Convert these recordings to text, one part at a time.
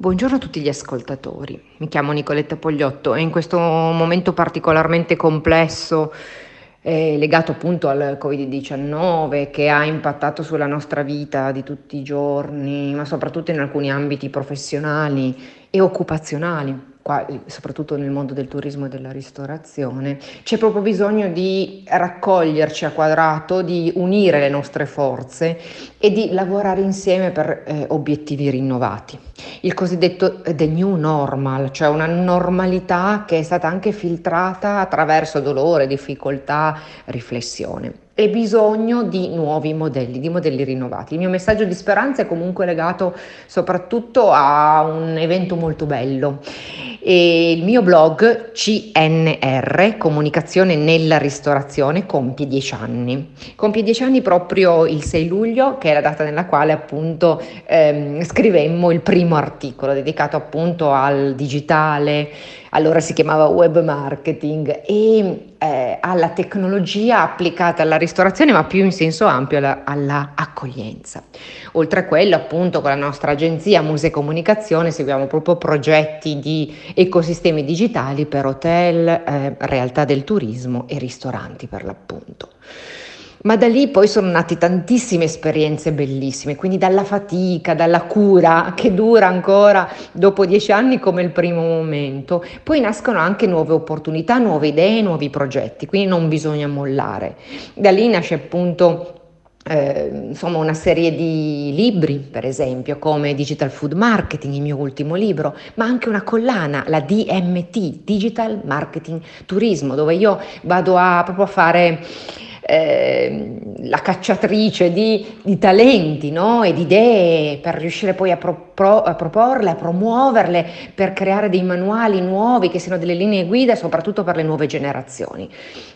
Buongiorno a tutti gli ascoltatori, mi chiamo Nicoletta Pogliotto e in questo momento particolarmente complesso eh, legato appunto al Covid-19 che ha impattato sulla nostra vita di tutti i giorni, ma soprattutto in alcuni ambiti professionali e occupazionali, qua, soprattutto nel mondo del turismo e della ristorazione, c'è proprio bisogno di raccoglierci a quadrato, di unire le nostre forze e di lavorare insieme per eh, obiettivi rinnovati. Il cosiddetto the new normal, cioè una normalità che è stata anche filtrata attraverso dolore, difficoltà, riflessione e bisogno di nuovi modelli, di modelli rinnovati. Il mio messaggio di speranza è comunque legato soprattutto a un evento molto bello e il mio blog CNR, Comunicazione nella ristorazione, compie dieci anni. Compie dieci anni proprio il 6 luglio, che è la data nella quale appunto ehm, scrivemmo il primo articolo dedicato appunto al digitale, allora si chiamava web marketing e eh, alla tecnologia applicata alla ristorazione, ma più in senso ampio alla, alla, accoglienza. Oltre a quello, appunto, con la nostra agenzia Muse Comunicazione seguiamo proprio progetti di ecosistemi digitali per hotel, eh, realtà del turismo e ristoranti per l'appunto. Ma da lì poi sono nate tantissime esperienze bellissime, quindi dalla fatica, dalla cura che dura ancora dopo dieci anni come il primo momento, poi nascono anche nuove opportunità, nuove idee, nuovi progetti, quindi non bisogna mollare. Da lì nasce appunto eh, insomma una serie di libri, per esempio, come Digital Food Marketing, il mio ultimo libro, ma anche una collana, la DMT, Digital Marketing Turismo, dove io vado a proprio a fare eh, la cacciatrice di, di talenti no? e di idee per riuscire poi a, pro, pro, a, proporle, a promuoverle, per creare dei manuali nuovi che siano delle linee guida, soprattutto per le nuove generazioni.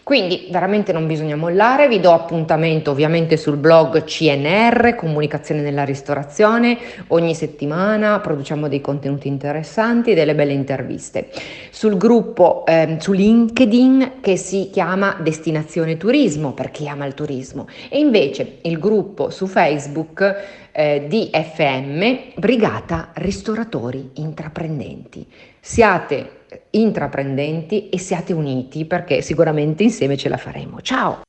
Quindi veramente non bisogna mollare, vi do appuntamento ovviamente sul blog CNR, Comunicazione nella ristorazione, ogni settimana produciamo dei contenuti interessanti e delle belle interviste. Sul gruppo eh, su LinkedIn che si chiama Destinazione Turismo per chi ama il turismo e invece il gruppo su Facebook eh, di FM Brigata Ristoratori Intraprendenti. Siate intraprendenti e siate uniti perché sicuramente insieme ce la faremo. Ciao!